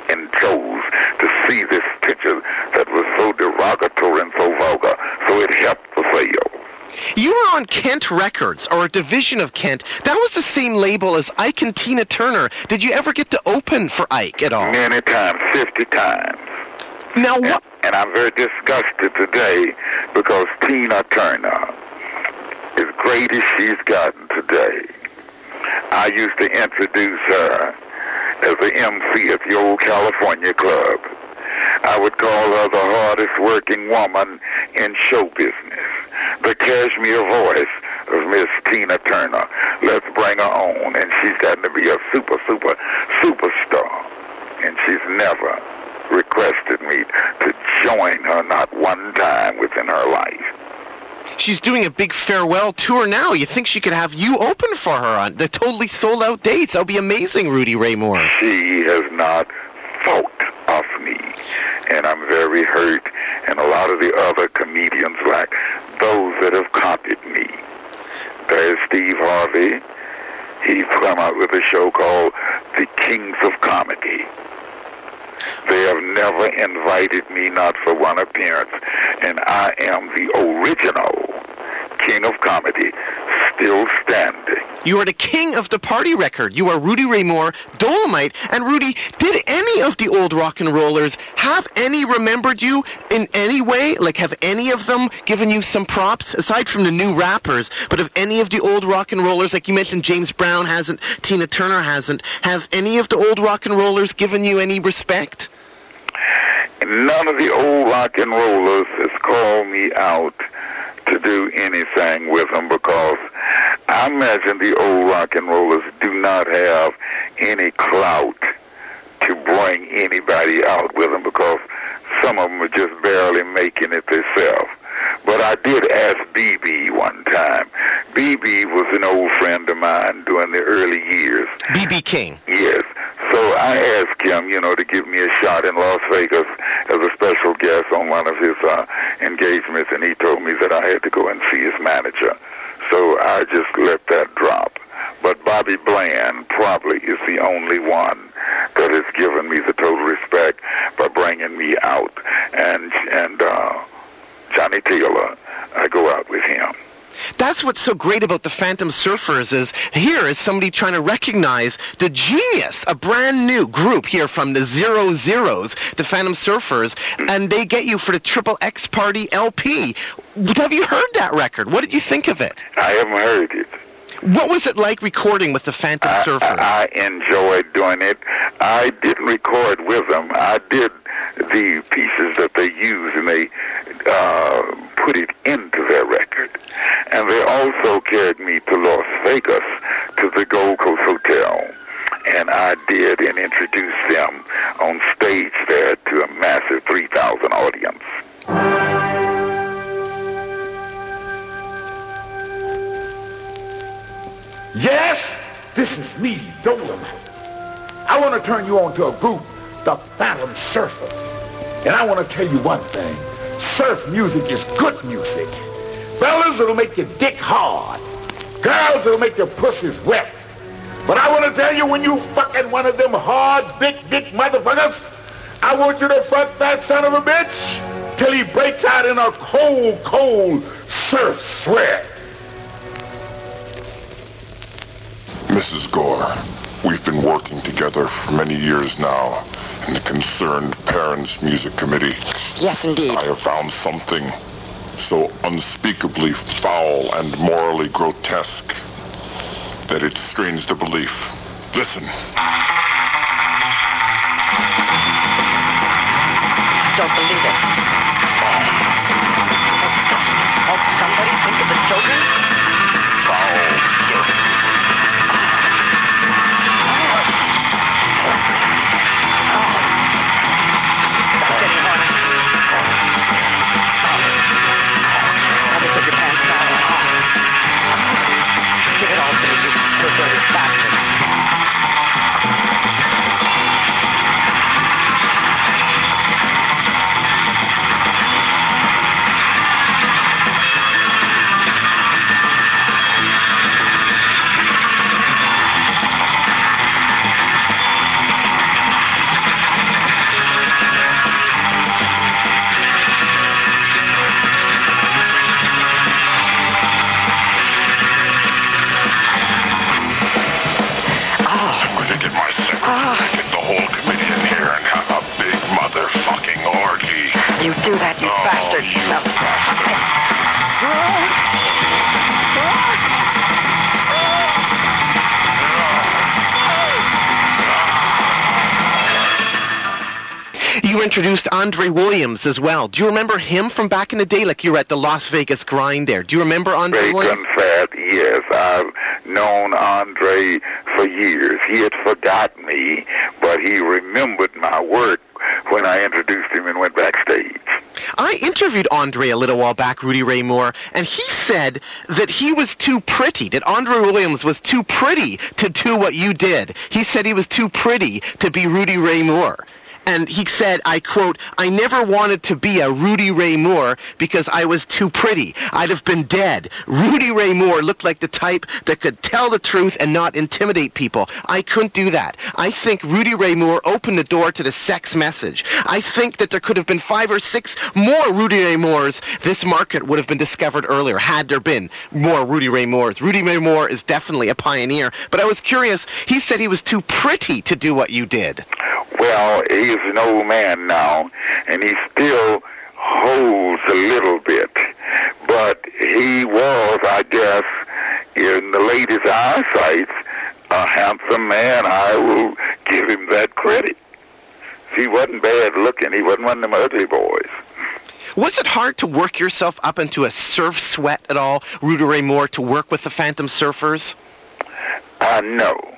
and droves to see this picture that was so derogatory and so vulgar. So it helped the sales. You were on Kent Records, or a division of Kent. That was the same label as Ike and Tina Turner. Did you ever get to open for Ike at all? Many times, 50 times. Now, what? And I'm very disgusted today because Tina Turner, as great as she's gotten today, I used to introduce her as the MC at the old California club. I would call her the hardest working woman in show business, the cashmere voice of Miss Tina Turner. Let's bring her on, and she's gotten to be a super, super, superstar. And she's never requested me to join her not one time within her life. She's doing a big farewell tour now. You think she could have you open for her on the totally sold out dates? That would be amazing, Rudy Ray Moore. She has not thought of me, and I'm very hurt. And a lot of the other comedians, like those that have copied me. There's Steve Harvey. He's come out with a show called The Kings of Comedy. They have never invited me, not for one appearance, and I am the original King of Comedy, still standing. You are the king of the party record. You are Rudy Ray Moore, Dolemite. And Rudy, did any of the old rock and rollers have any remembered you in any way? Like, have any of them given you some props aside from the new rappers? But have any of the old rock and rollers, like you mentioned, James Brown hasn't, Tina Turner hasn't, have any of the old rock and rollers given you any respect? None of the old rock and rollers has called me out to do anything with them because I imagine the old rock and rollers do not have any clout to bring anybody out with them because some of them are just barely making it themselves. But I did ask BB one time. BB was an old friend of mine during the early years. BB King. Yes. So I asked him, you know, to give me a shot in Las Vegas as a special guest on one of his uh, engagements, and he told me that I had to go and see his manager. So I just let that drop. But Bobby Bland probably is the only one that has given me the total respect by bringing me out. And and uh, Johnny I go out with him. That's what's so great about the Phantom Surfers is here is somebody trying to recognize the genius, a brand new group here from the Zero Zeros, the Phantom Surfers, and they get you for the Triple X Party LP. Have you heard that record? What did you think of it? I haven't heard it. What was it like recording with the Phantom I, Surfers? I, I enjoyed doing it. I didn't record with them. I did the pieces that they use, and they uh, put it into their record. And they also carried me to Las Vegas to the Gold Coast Hotel. And I did and introduced them on stage there to a massive 3,000 audience. Yes, this is me, Dolemite. I want to turn you on to a group, the Phantom Surfers. And I want to tell you one thing. Surf music is good music. Fellas, it'll make your dick hard. Girls, it'll make your pussies wet. But I want to tell you, when you fucking one of them hard, big dick motherfuckers, I want you to fuck that son of a bitch till he breaks out in a cold, cold surf sweat. Mrs. Gore, we've been working together for many years now in the Concerned Parents Music Committee. Yes, indeed. I have found something so unspeakably foul and morally grotesque that it strains the belief. Listen. I Don't believe it. Disgusting. Oh, somebody think of the children? Andre Williams as well. Do you remember him from back in the day? Like you were at the Las Vegas grind there. Do you remember Andre Bacon Williams? fat, yes. I've known Andre for years. He had forgotten me, but he remembered my work when I introduced him and went backstage. I interviewed Andre a little while back, Rudy Ray Moore, and he said that he was too pretty, that Andre Williams was too pretty to do what you did. He said he was too pretty to be Rudy Ray Moore. And he said, I quote, I never wanted to be a Rudy Ray Moore because I was too pretty. I'd have been dead. Rudy Ray Moore looked like the type that could tell the truth and not intimidate people. I couldn't do that. I think Rudy Ray Moore opened the door to the sex message. I think that there could have been five or six more Rudy Ray Moores. This market would have been discovered earlier had there been more Rudy Ray Moores. Rudy Ray Moore is definitely a pioneer. But I was curious. He said he was too pretty to do what you did. Well, he's an old man now, and he still holds a little bit. But he was, I guess, in the lady's eyesight, a handsome man. I will give him that credit. He wasn't bad looking. He wasn't one of them ugly boys. Was it hard to work yourself up into a surf sweat at all, Rudy Ray Moore, to work with the Phantom Surfers? I know.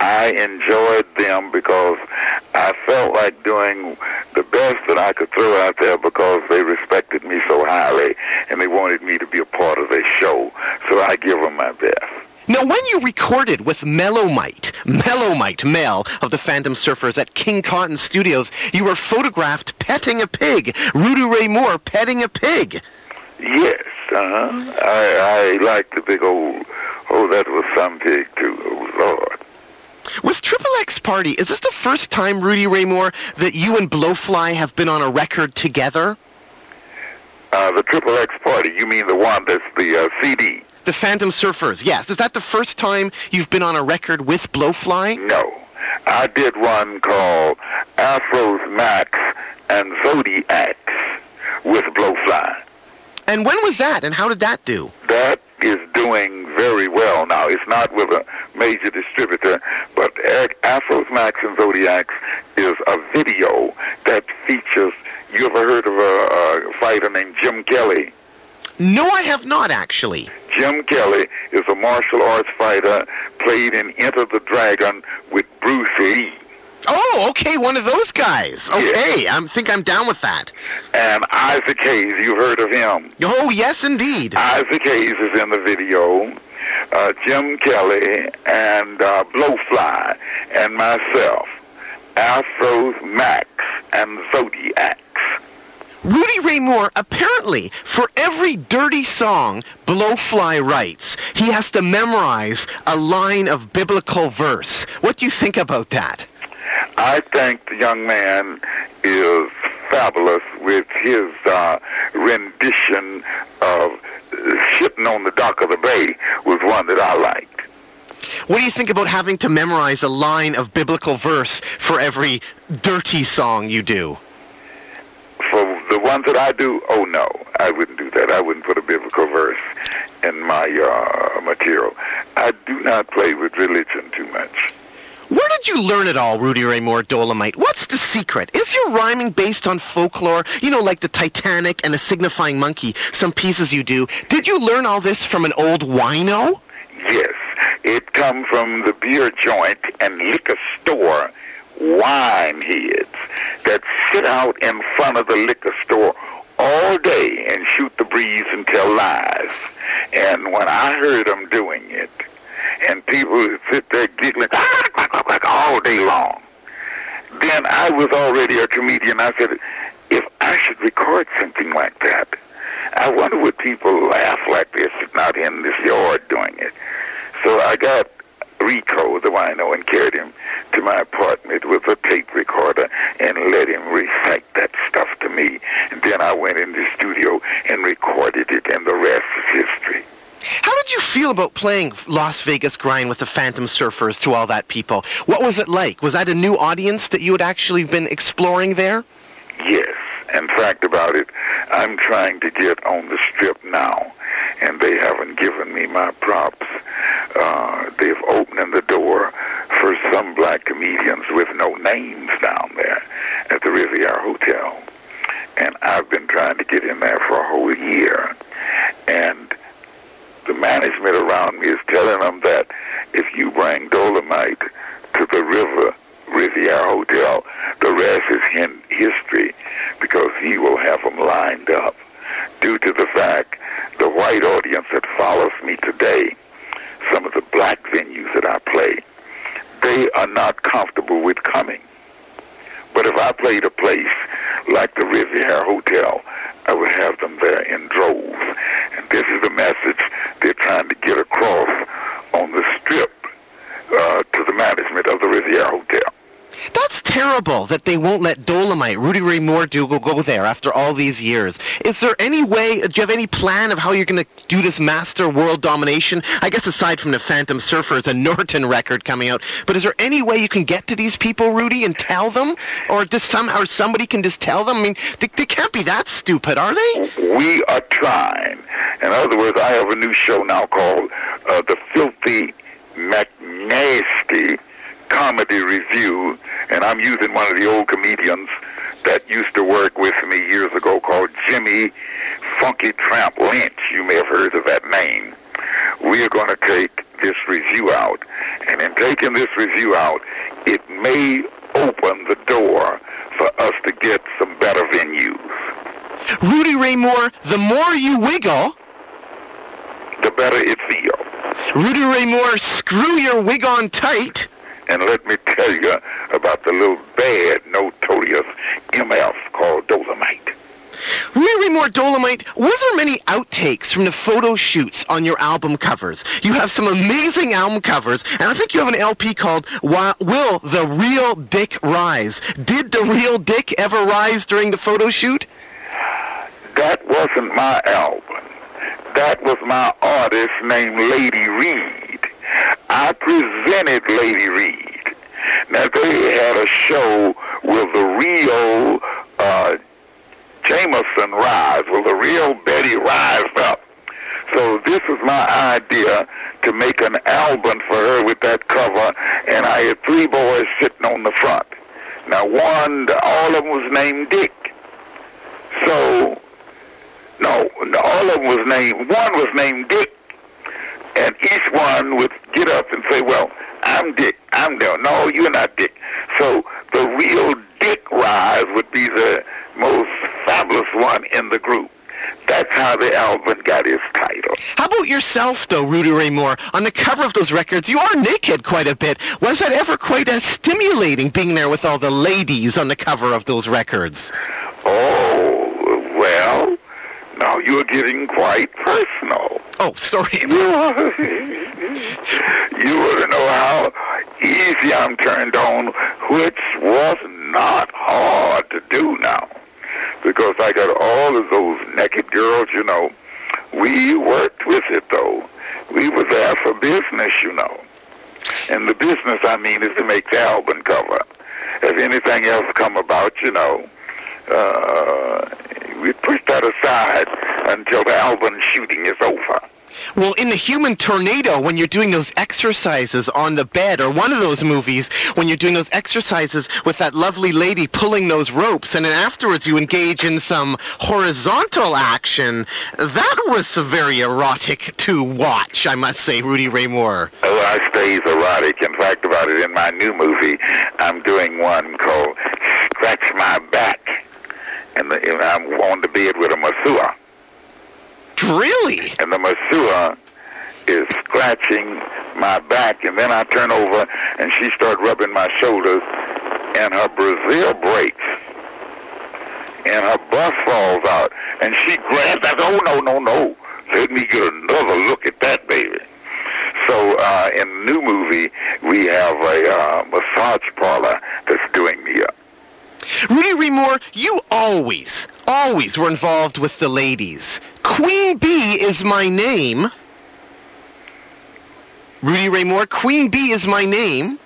I enjoyed them because I felt like doing the best that I could throw out there because they respected me so highly and they wanted me to be a part of their show. So I give them my best. Now, when you recorded with Mellowmite, Mellowmite Mel of the Phantom Surfers at King Cotton Studios, you were photographed petting a pig. Rudy Ray Moore petting a pig. Yes, uh-huh. I, I like the big old, oh, that was some pig too. Oh, Lord. With Triple X Party, is this the first time, Rudy Ray Moore, that you and Blowfly have been on a record together? Uh, the Triple X Party, you mean the one that's the uh, CD? The Phantom Surfers, yes. Is that the first time you've been on a record with Blowfly? No. I did one called Afro's Macks and Zodiacs with Blowfly. And when was that, and how did that do? That is doing very well now. It's not with a major distributor, but Afro's Macks and Zodiacs is a video that features. You ever heard of a, a fighter named Jim Kelly? No, I have not, actually. Jim Kelly is a martial arts fighter, played in Enter the Dragon with Bruce Lee. Oh, okay, one of those guys. Okay, I think I'm down with that. And Isaac Hayes, you've heard of him. Oh, yes, indeed. Isaac Hayes is in the video. uh, Jim Kelly, and uh, Blowfly, and myself, Afros Macks, and Zodiacs. Rudy Ray Moore, apparently, for every dirty song Blowfly writes, he has to memorize a line of biblical verse. What do you think about that? I think the young man is fabulous with his uh, rendition of Sitting on the Dock of the Bay was one that I liked. What do you think about having to memorize a line of biblical verse for every dirty song you do? For the ones that I do, oh no, I wouldn't do that. I wouldn't put a biblical verse in my uh, material. I do not play with religion too much. Where did you learn it all, Rudy Ray Moore Dolemite? What's the secret? Is your rhyming based on folklore? You know, like the Titanic and the signifying monkey, some pieces you do. Did you learn all this from an old wino? Yes, it come from the beer joint and liquor store wine heads that sit out in front of the liquor store all day and shoot the breeze and tell lies. And when I heard them doing it, and people sit there giggling ah, all day long, then I was already a comedian. I said, if I should record something like that, I wonder would people laugh like this not in this yard doing it. So I got Rico, the wino, and carried him to my apartment with a tape recorder and let him recite that stuff to me. And then I went in the studio and recorded it, and the rest is history. How did you feel about playing Las Vegas Grind with the Phantom Surfers to all that people? What was it like? Was that a new audience that you had actually been exploring there? Yes. In fact, about it, I'm trying to get on the strip now, and they haven't given me my props. Uh, they've opened the door for some black comedians with no names down there at the Riviera Hotel. And I've been trying to get in there for a whole year. And the management around me is telling them that if you bring Dolemite to the river Riviera Hotel, the rest is hin- history because he will have them lined up. Due to the fact the white audience that follows me today, some of the black venues that I play, they are not comfortable with coming. But if I played a place like the Riviera Hotel, I would have them there in droves. And this is the message they're trying to get across on the strip uh, to the management of the Riviera Hotel. That's terrible that they won't let Dolemite, Rudy Ray Moore, do go, go there after all these years. Is there any way, do you have any plan of how you're going to do this master world domination? I guess aside from the Phantom Surfers and Norton record coming out, but is there any way you can get to these people, Rudy, and tell them? Or does somehow somebody can just tell them? I mean, they, they can't be that stupid, are they? We are trying. In other words, I have a new show now called uh, The Filthy McNasty Comedy Review, and I'm using one of the old comedians that used to work with me years ago called Jimmy Funky Tramp Lynch. You may have heard of that name. We are going to take this review out, and in taking this review out, it may open the door for us to get some better venues. Rudy Ray Moore, the more you wiggle, The better it feels. Rudy Ray Moore, screw your wig on tight. And let me tell you about the little bad, notorious MF called Dolemite. Ray Moore Dolemite, were there many outtakes from the photo shoots on your album covers? You have some amazing album covers, and I think you have an LP called Will the Real Dick Rise? Did the real dick ever rise during the photo shoot? That wasn't my album. That was my artist named Lady Reed. I presented Lady Reed. Now they had a show with the real uh, Jameson rise, with the real Betty rise up? So this was my idea to make an album for her with that cover, and I had three boys sitting on the front. Now one, all of them was named Dick. So, no, all of them was named, one was named Dick, and each one would get up and say, well, I'm Dick, I'm Dale. No, you're not Dick. So the real Dick Rise would be the most fabulous one in the group. That's how the album got its title. How about yourself, though, Rudy Ray Moore? On the cover of those records, you are naked quite a bit. Was that ever quite as stimulating being there with all the ladies on the cover of those records? Oh, now you're getting quite personal. Oh, sorry. you want to know how easy I'm turned on, which was not hard to do now. Because I got all of those naked girls, you know. We worked with it, though. We were there for business, you know. And the business, I mean, is to make the album cover. If anything else come about, you know, uh, we push that aside until the Alvin shooting is over. Well, in the Human Tornado, when you're doing those exercises on the bed, or one of those movies, when you're doing those exercises with that lovely lady pulling those ropes, and then afterwards you engage in some horizontal action, that was very erotic to watch, I must say, Rudy Ray Moore. Oh, I stays erotic. In fact, about it in my new movie, I'm doing one called "Scratch My Back," and, the, and I'm on the bed with a masseur, Really? and the masseur is scratching my back, and then I turn over and she starts rubbing my shoulders, and her Brazil breaks, and her bust falls out, and she grabs. I said, "Oh no, no, no! Let me get another look at that baby." So uh, in the new movie, we have a uh, massage parlor that's doing me up. Rudy Ray Moore, you always, always were involved with the ladies. Queen Bee is my name. Rudy Ray Moore, Queen Bee is my name.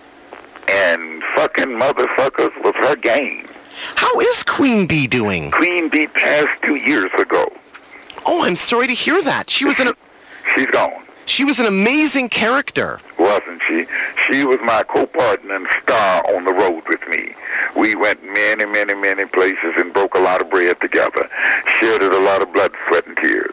And fucking motherfuckers was her game. How is Queen Bee doing? Queen Bee passed two years ago. Oh, I'm sorry to hear that. She was an She's gone, she was an amazing character. wasn't she? She was my co-partner and star on the road with me. We went many, many, many places and broke a lot of bread together. Shared a lot of blood, sweat, and tears.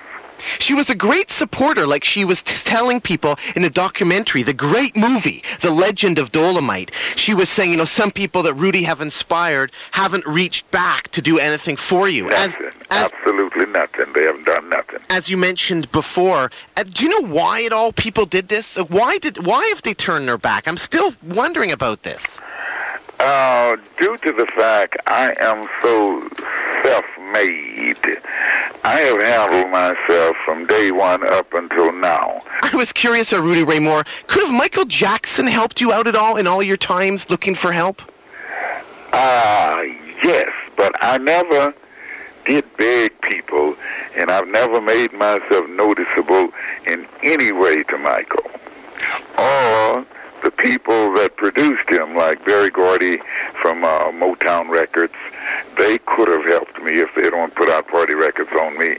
She was a great supporter, like she was t- telling people in the documentary, the great movie, The Legend of Dolemite. She was saying, you know, some people that Rudy have inspired haven't reached back to do anything for you. Nothing. as, Absolutely nothing. They haven't done nothing. as you mentioned before, uh, do you know why at all people did this? Uh, Why did why have they turned their back? I'm still wondering about this. Uh, due to the fact I am so self-made, I have handled myself from day one up until now. I was curious, uh, Rudy Ray Moore. Could have Michael Jackson helped you out at all in all your times looking for help? Ah, yes, but I never did beg people, and I've never made myself noticeable in any way to Michael. Or the people that produced him, like Berry Gordy from uh, Motown Records, they could have helped me if they don't put out party records on me,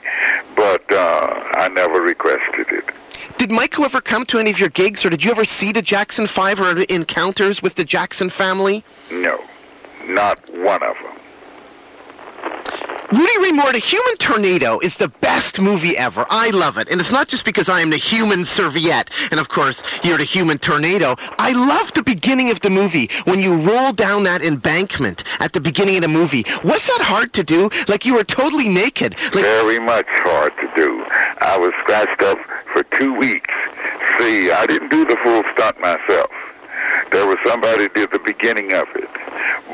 but uh, I never requested it. Did Michael ever come to any of your gigs, or did you ever see the Jackson Five or encounters with the Jackson family? No, not one of them. Rudy Ray Moore, The Human Tornado is the best movie ever. I love it. And it's not just because I am the human serviette, and of course, you're the human tornado. I love the beginning of the movie when you roll down that embankment at the beginning of the movie. Was that hard to do? Like you were totally naked. Like very much hard to do. I was scratched up for two weeks. See, I didn't do the full stunt myself. There was somebody did the beginning of it.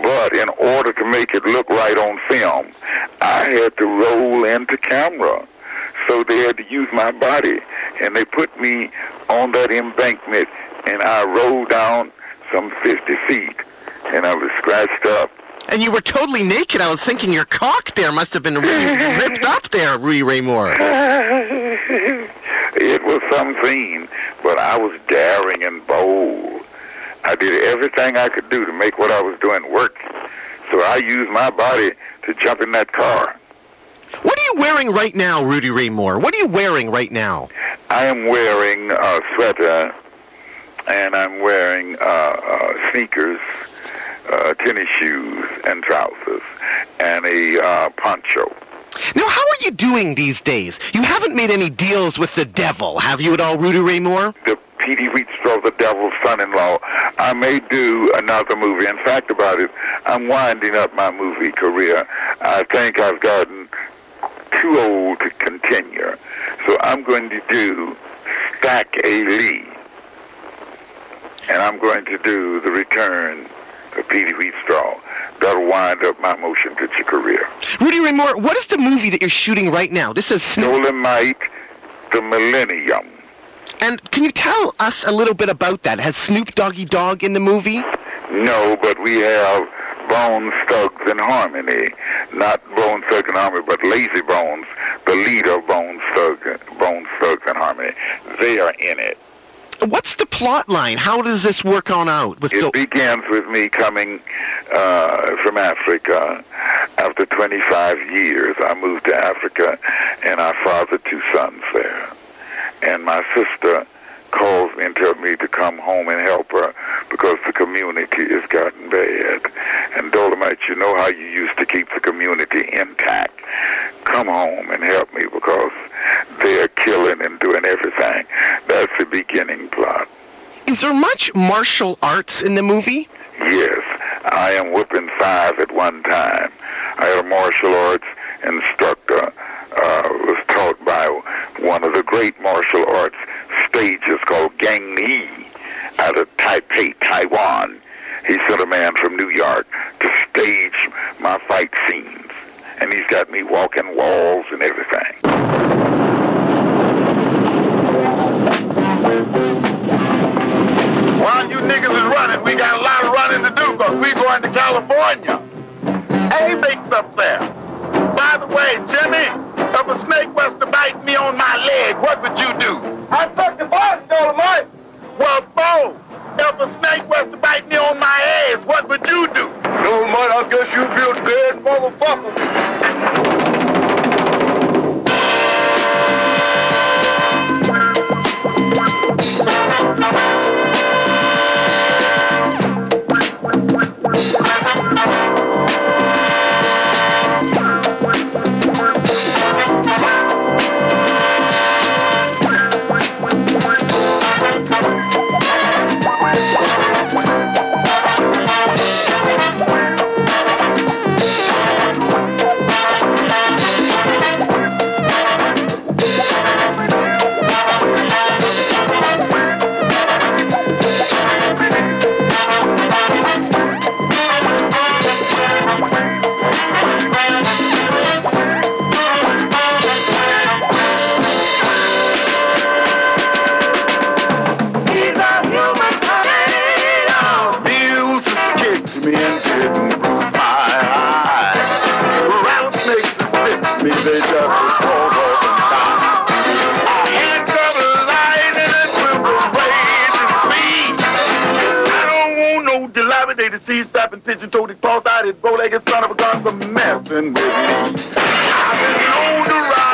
But in order to make it look right on film, I had to roll into camera. So they had to use my body. And they put me on that embankment, and I rolled down some 50 feet. And I was scratched up. and you were totally naked. I was thinking your cock there must have been really ripped up there, Rudy Ray Moore. It was something, but I was daring and bold. I did everything I could do to make what I was doing work. So I used my body to jump in that car. What are you wearing right now, Rudy Ray Moore? What are you wearing right now? I am wearing a sweater, and I'm wearing uh, uh, sneakers, uh, tennis shoes, and trousers, and a uh, poncho. Now, how are you doing these days? You haven't made any deals with the devil, have you at all, Rudy Ray Moore? the Petey Wheatstraw, the devil's son-in-law. I may do another movie. In fact, about it, I'm winding up my movie career. I think I've gotten too old to continue. So I'm going to do Stack A. Lee. And I'm going to do The Return of Petey Wheatstraw. That'll wind up my motion picture career. Rudy Ray Moore, what is the movie that you're shooting right now? This is Snoop. Dolemite, The Millennium. And can you tell us a little bit about that? Has Snoop Doggy Dogg in the movie? No, but we have Bone Thugs and Harmony. Not Bone Thugs and Harmony, but Lazy Bones, the leader of Bone Thugs, Bone Thugs and Harmony. They are in it. What's the plot line? How does this work on out? With It begins with me coming uh, from Africa. After 25 years, I moved to Africa, and I fathered two sons there. And my sister calls me and tells me to come home and help her because the community has gotten bad. And Dolemite, you know how you used to keep the community intact. Come home and help me because they're killing and doing everything. That's the beginning plot. is there much martial arts in the movie? Yes, I am whipping five at one time. I had a martial arts instructor. Uh, was taught by one of the great martial arts stages called Gang Ni out of Taipei, Taiwan. He sent a man from New York to stage my fight scenes, and he's got me walking walls and everything. Niggas is running, we got a lot of running to do because we going to California. A makes up there. By the way, Jimmy, if a snake was to bite me on my leg, what would you do? I'd suck the ball, Dolemite. Well, Bo, if a snake was to bite me on my ass, what would you do? Dolemite, I guess you'd be a dead motherfucker. Pigeon-toed, cross-eyed, bow-legged son of a gun for messing with me. I've been known to rise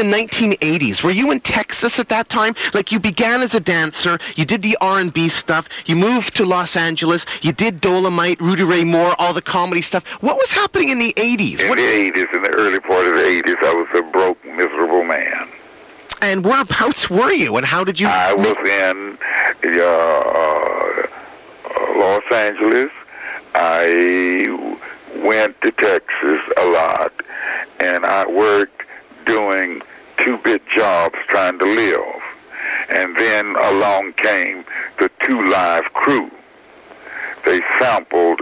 the 1980s? Were you in Texas at that time? Like you began as a dancer, you did the R&B stuff, you moved to Los Angeles, you did Dolemite, Rudy Ray Moore, all the comedy stuff. What was happening in the 80s? In What, the 80s, in the early part of the 80s, I was a broke, miserable man. and whereabouts were you? And how did you? I was in uh, uh, Los Angeles. I went to Texas a lot, and I worked doing two-bit jobs trying to live. And then along came the Two Live Crew. They sampled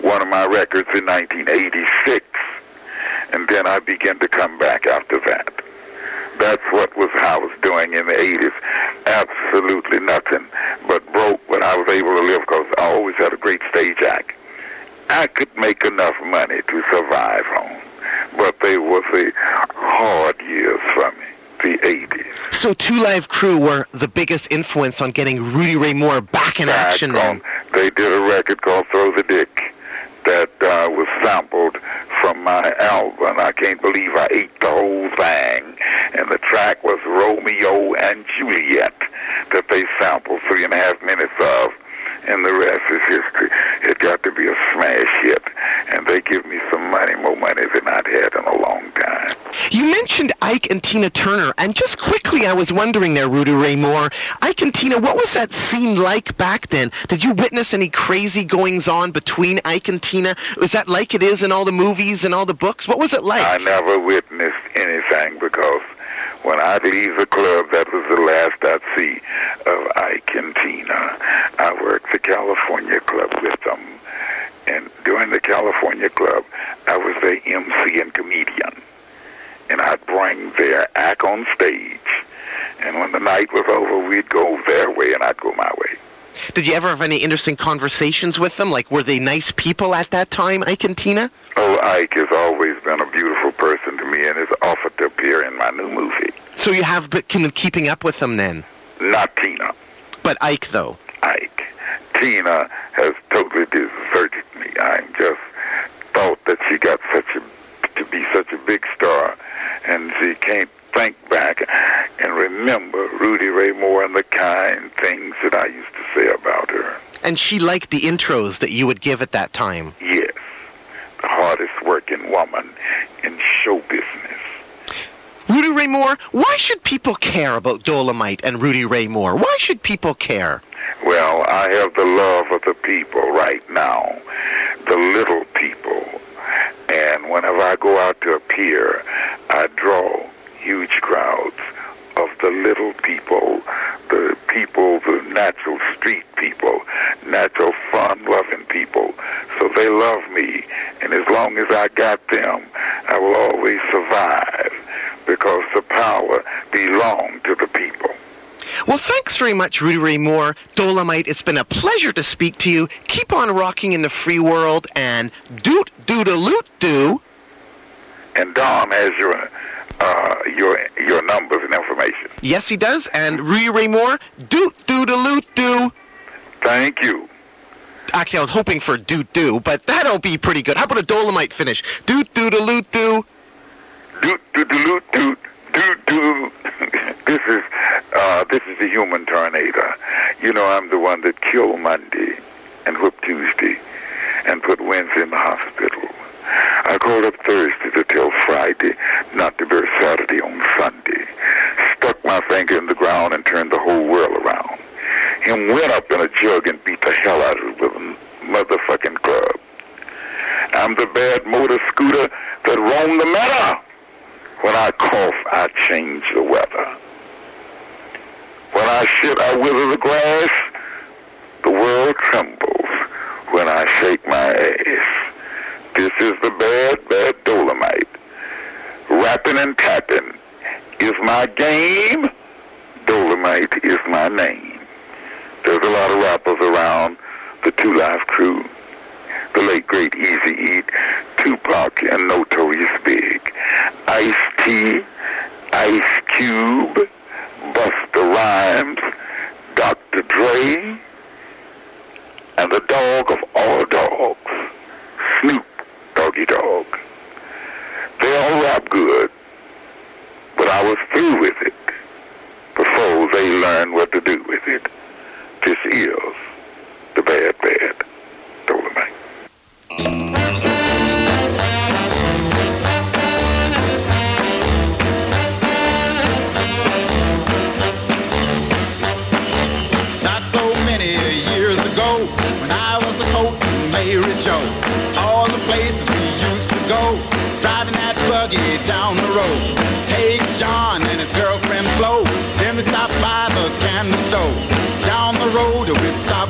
one of my records in 1986, and then I began to come back after that. That's what was I was doing in the 80s. Absolutely nothing but broke, but I was able to live because I always had a great stage act. I could make enough money to survive on, but they was the hard years for me, the 80s. So Two Live Crew were the biggest influence on getting Rudy Ray Moore back in Back action. on- They did a record called Throw the Dick that uh, was sampled from my album. I can't believe I ate the whole thing, and the track track was Romeo and Juliet that they sampled three and a half minutes of, and the rest is history. It got to be a smash hit, and they give me some money, more money than I'd had in a long time. You mentioned Ike and Tina Turner, and just quickly, I was wondering there, Rudy Ray Moore, Ike and Tina, what was that scene like back then? Did you witness any crazy goings on between Ike and Tina? Was that like it is in all the movies and all the books? What was it like? I never witnessed anything because when I'd leave the club, that was the last I'd see of Ike and Tina. I worked the California Club with them. And during the California Club, I was their MC and comedian. And I'd bring their act on stage. And when the night was over, we'd go their way and I'd go my way. Did you ever have any interesting conversations with them? Like, were they nice people at that time, Ike and Tina? Oh, Ike has always been a beautiful person to me and has offered to appear in my new movie. So you have been keeping up with them then? Not Tina. But Ike, though. Ike. Tina has totally deserted I just thought that she got such a to be such a big star, and she can't think back and remember Rudy Ray Moore and the kind things that I used to say about her. And she liked the intros that you would give at that time. Yes, the hardest working woman in show business. Rudy Ray Moore, why should people care about Dolemite and Rudy Ray Moore? Why should people care? Well, I have the love of the people right now, the little people. And whenever I go out to appear, I draw huge crowds of the little people, the people, the natural street people, natural fun-loving people. So they love me, and as long as I got them, I will always survive because the power belongs to the people. Well, thanks very much, Rudy Moore. Dolemite, it's been a pleasure to speak to you. Keep on rocking in the free world and doot doot a loot doo. And Don has your uh, your your numbers and information. Yes, he does. And Rudy Moore, doot doot a loot doo. Thank you. Actually, I was hoping for doot doo, but that'll be pretty good. How about a Dolemite finish? Doot doot a loot doo. Doot doot doot doot doot doot. this is uh, this is the human tornado. You know, I'm the one that killed Monday and whipped Tuesday and put Wednesday in the hospital. I called up Thursday to tell Friday not to bury Saturday on Sunday. Stuck my finger in the ground and turned the whole world around. Him went up in a jug and beat the hell out of it with a motherfucking club. I'm the bad motor scooter that roamed the meadow. When I cough, I change the weather. When I shit, I wither the grass. The world trembles when I shake my ass. This is the bad, bad Dolemite. Rapping and tapping is my game. Dolemite is my name. There's a lot of rappers around the Two Live crew. The late great Eazy-E, Tupac, and Notorious Big. Ice T, Ice Cube, Busta Rhymes, Dr. Dre, and the dog of all dogs, Snoop Doggy Dogg. They all rap good, but I was through with it before they learned what to do with it. This is the bad, bad Dolemite. Take John and his girlfriend Flo, then we stop by the candy store.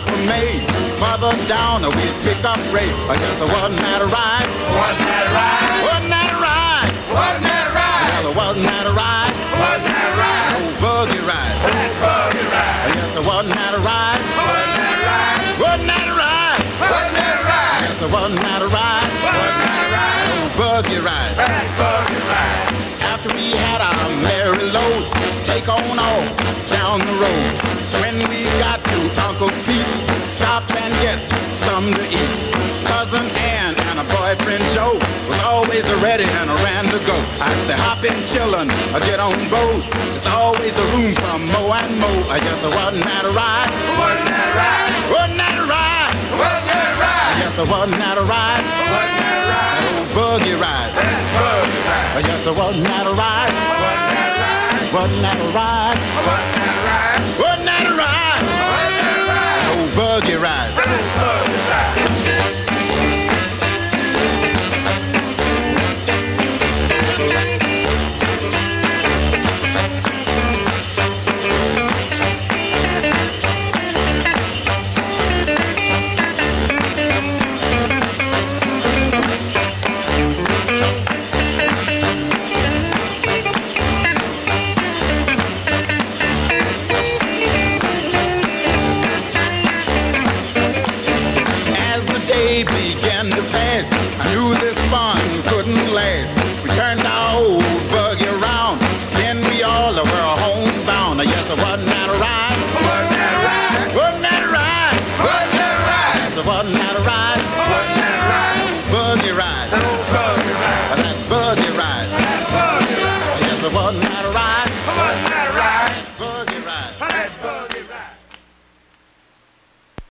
Down the road we'd stop for May, further down we'd pick up Ray. I guess it wasn't that a ride? Wasn't that a ride? Wasn't that a ride? Wasn't that a ride? Well, it wasn't that a ride? Wasn't that a ride? Oh, buggy ride. buggy ride. Yes, it wasn't that a ride? Wasn't that a ride? Wasn't that a ride? Wasn't that a ride? Yes, it wasn't that a ride? Wasn't that a ride? Oh, buggy ride. buggy ride. After we had our merry load, take on off down the road. When we got some to eat. Cousin Ann and her boyfriend Joe was always ready and ran to go. I say hop in, chillin', or get on board. There's always a room for more and more. I guess it wasn't that a ride? Wasn't that a ride? Wasn't that a ride? Wasn't that a ride? I guess it wasn't that a ride? Wasn't that a ride? That old buggy ride. That buggy ride. I guess it wasn't that a ride? Wasn't that a ride? Wasn't that a ride? Wasn't that a ride? Buggy ride. Buggy ride.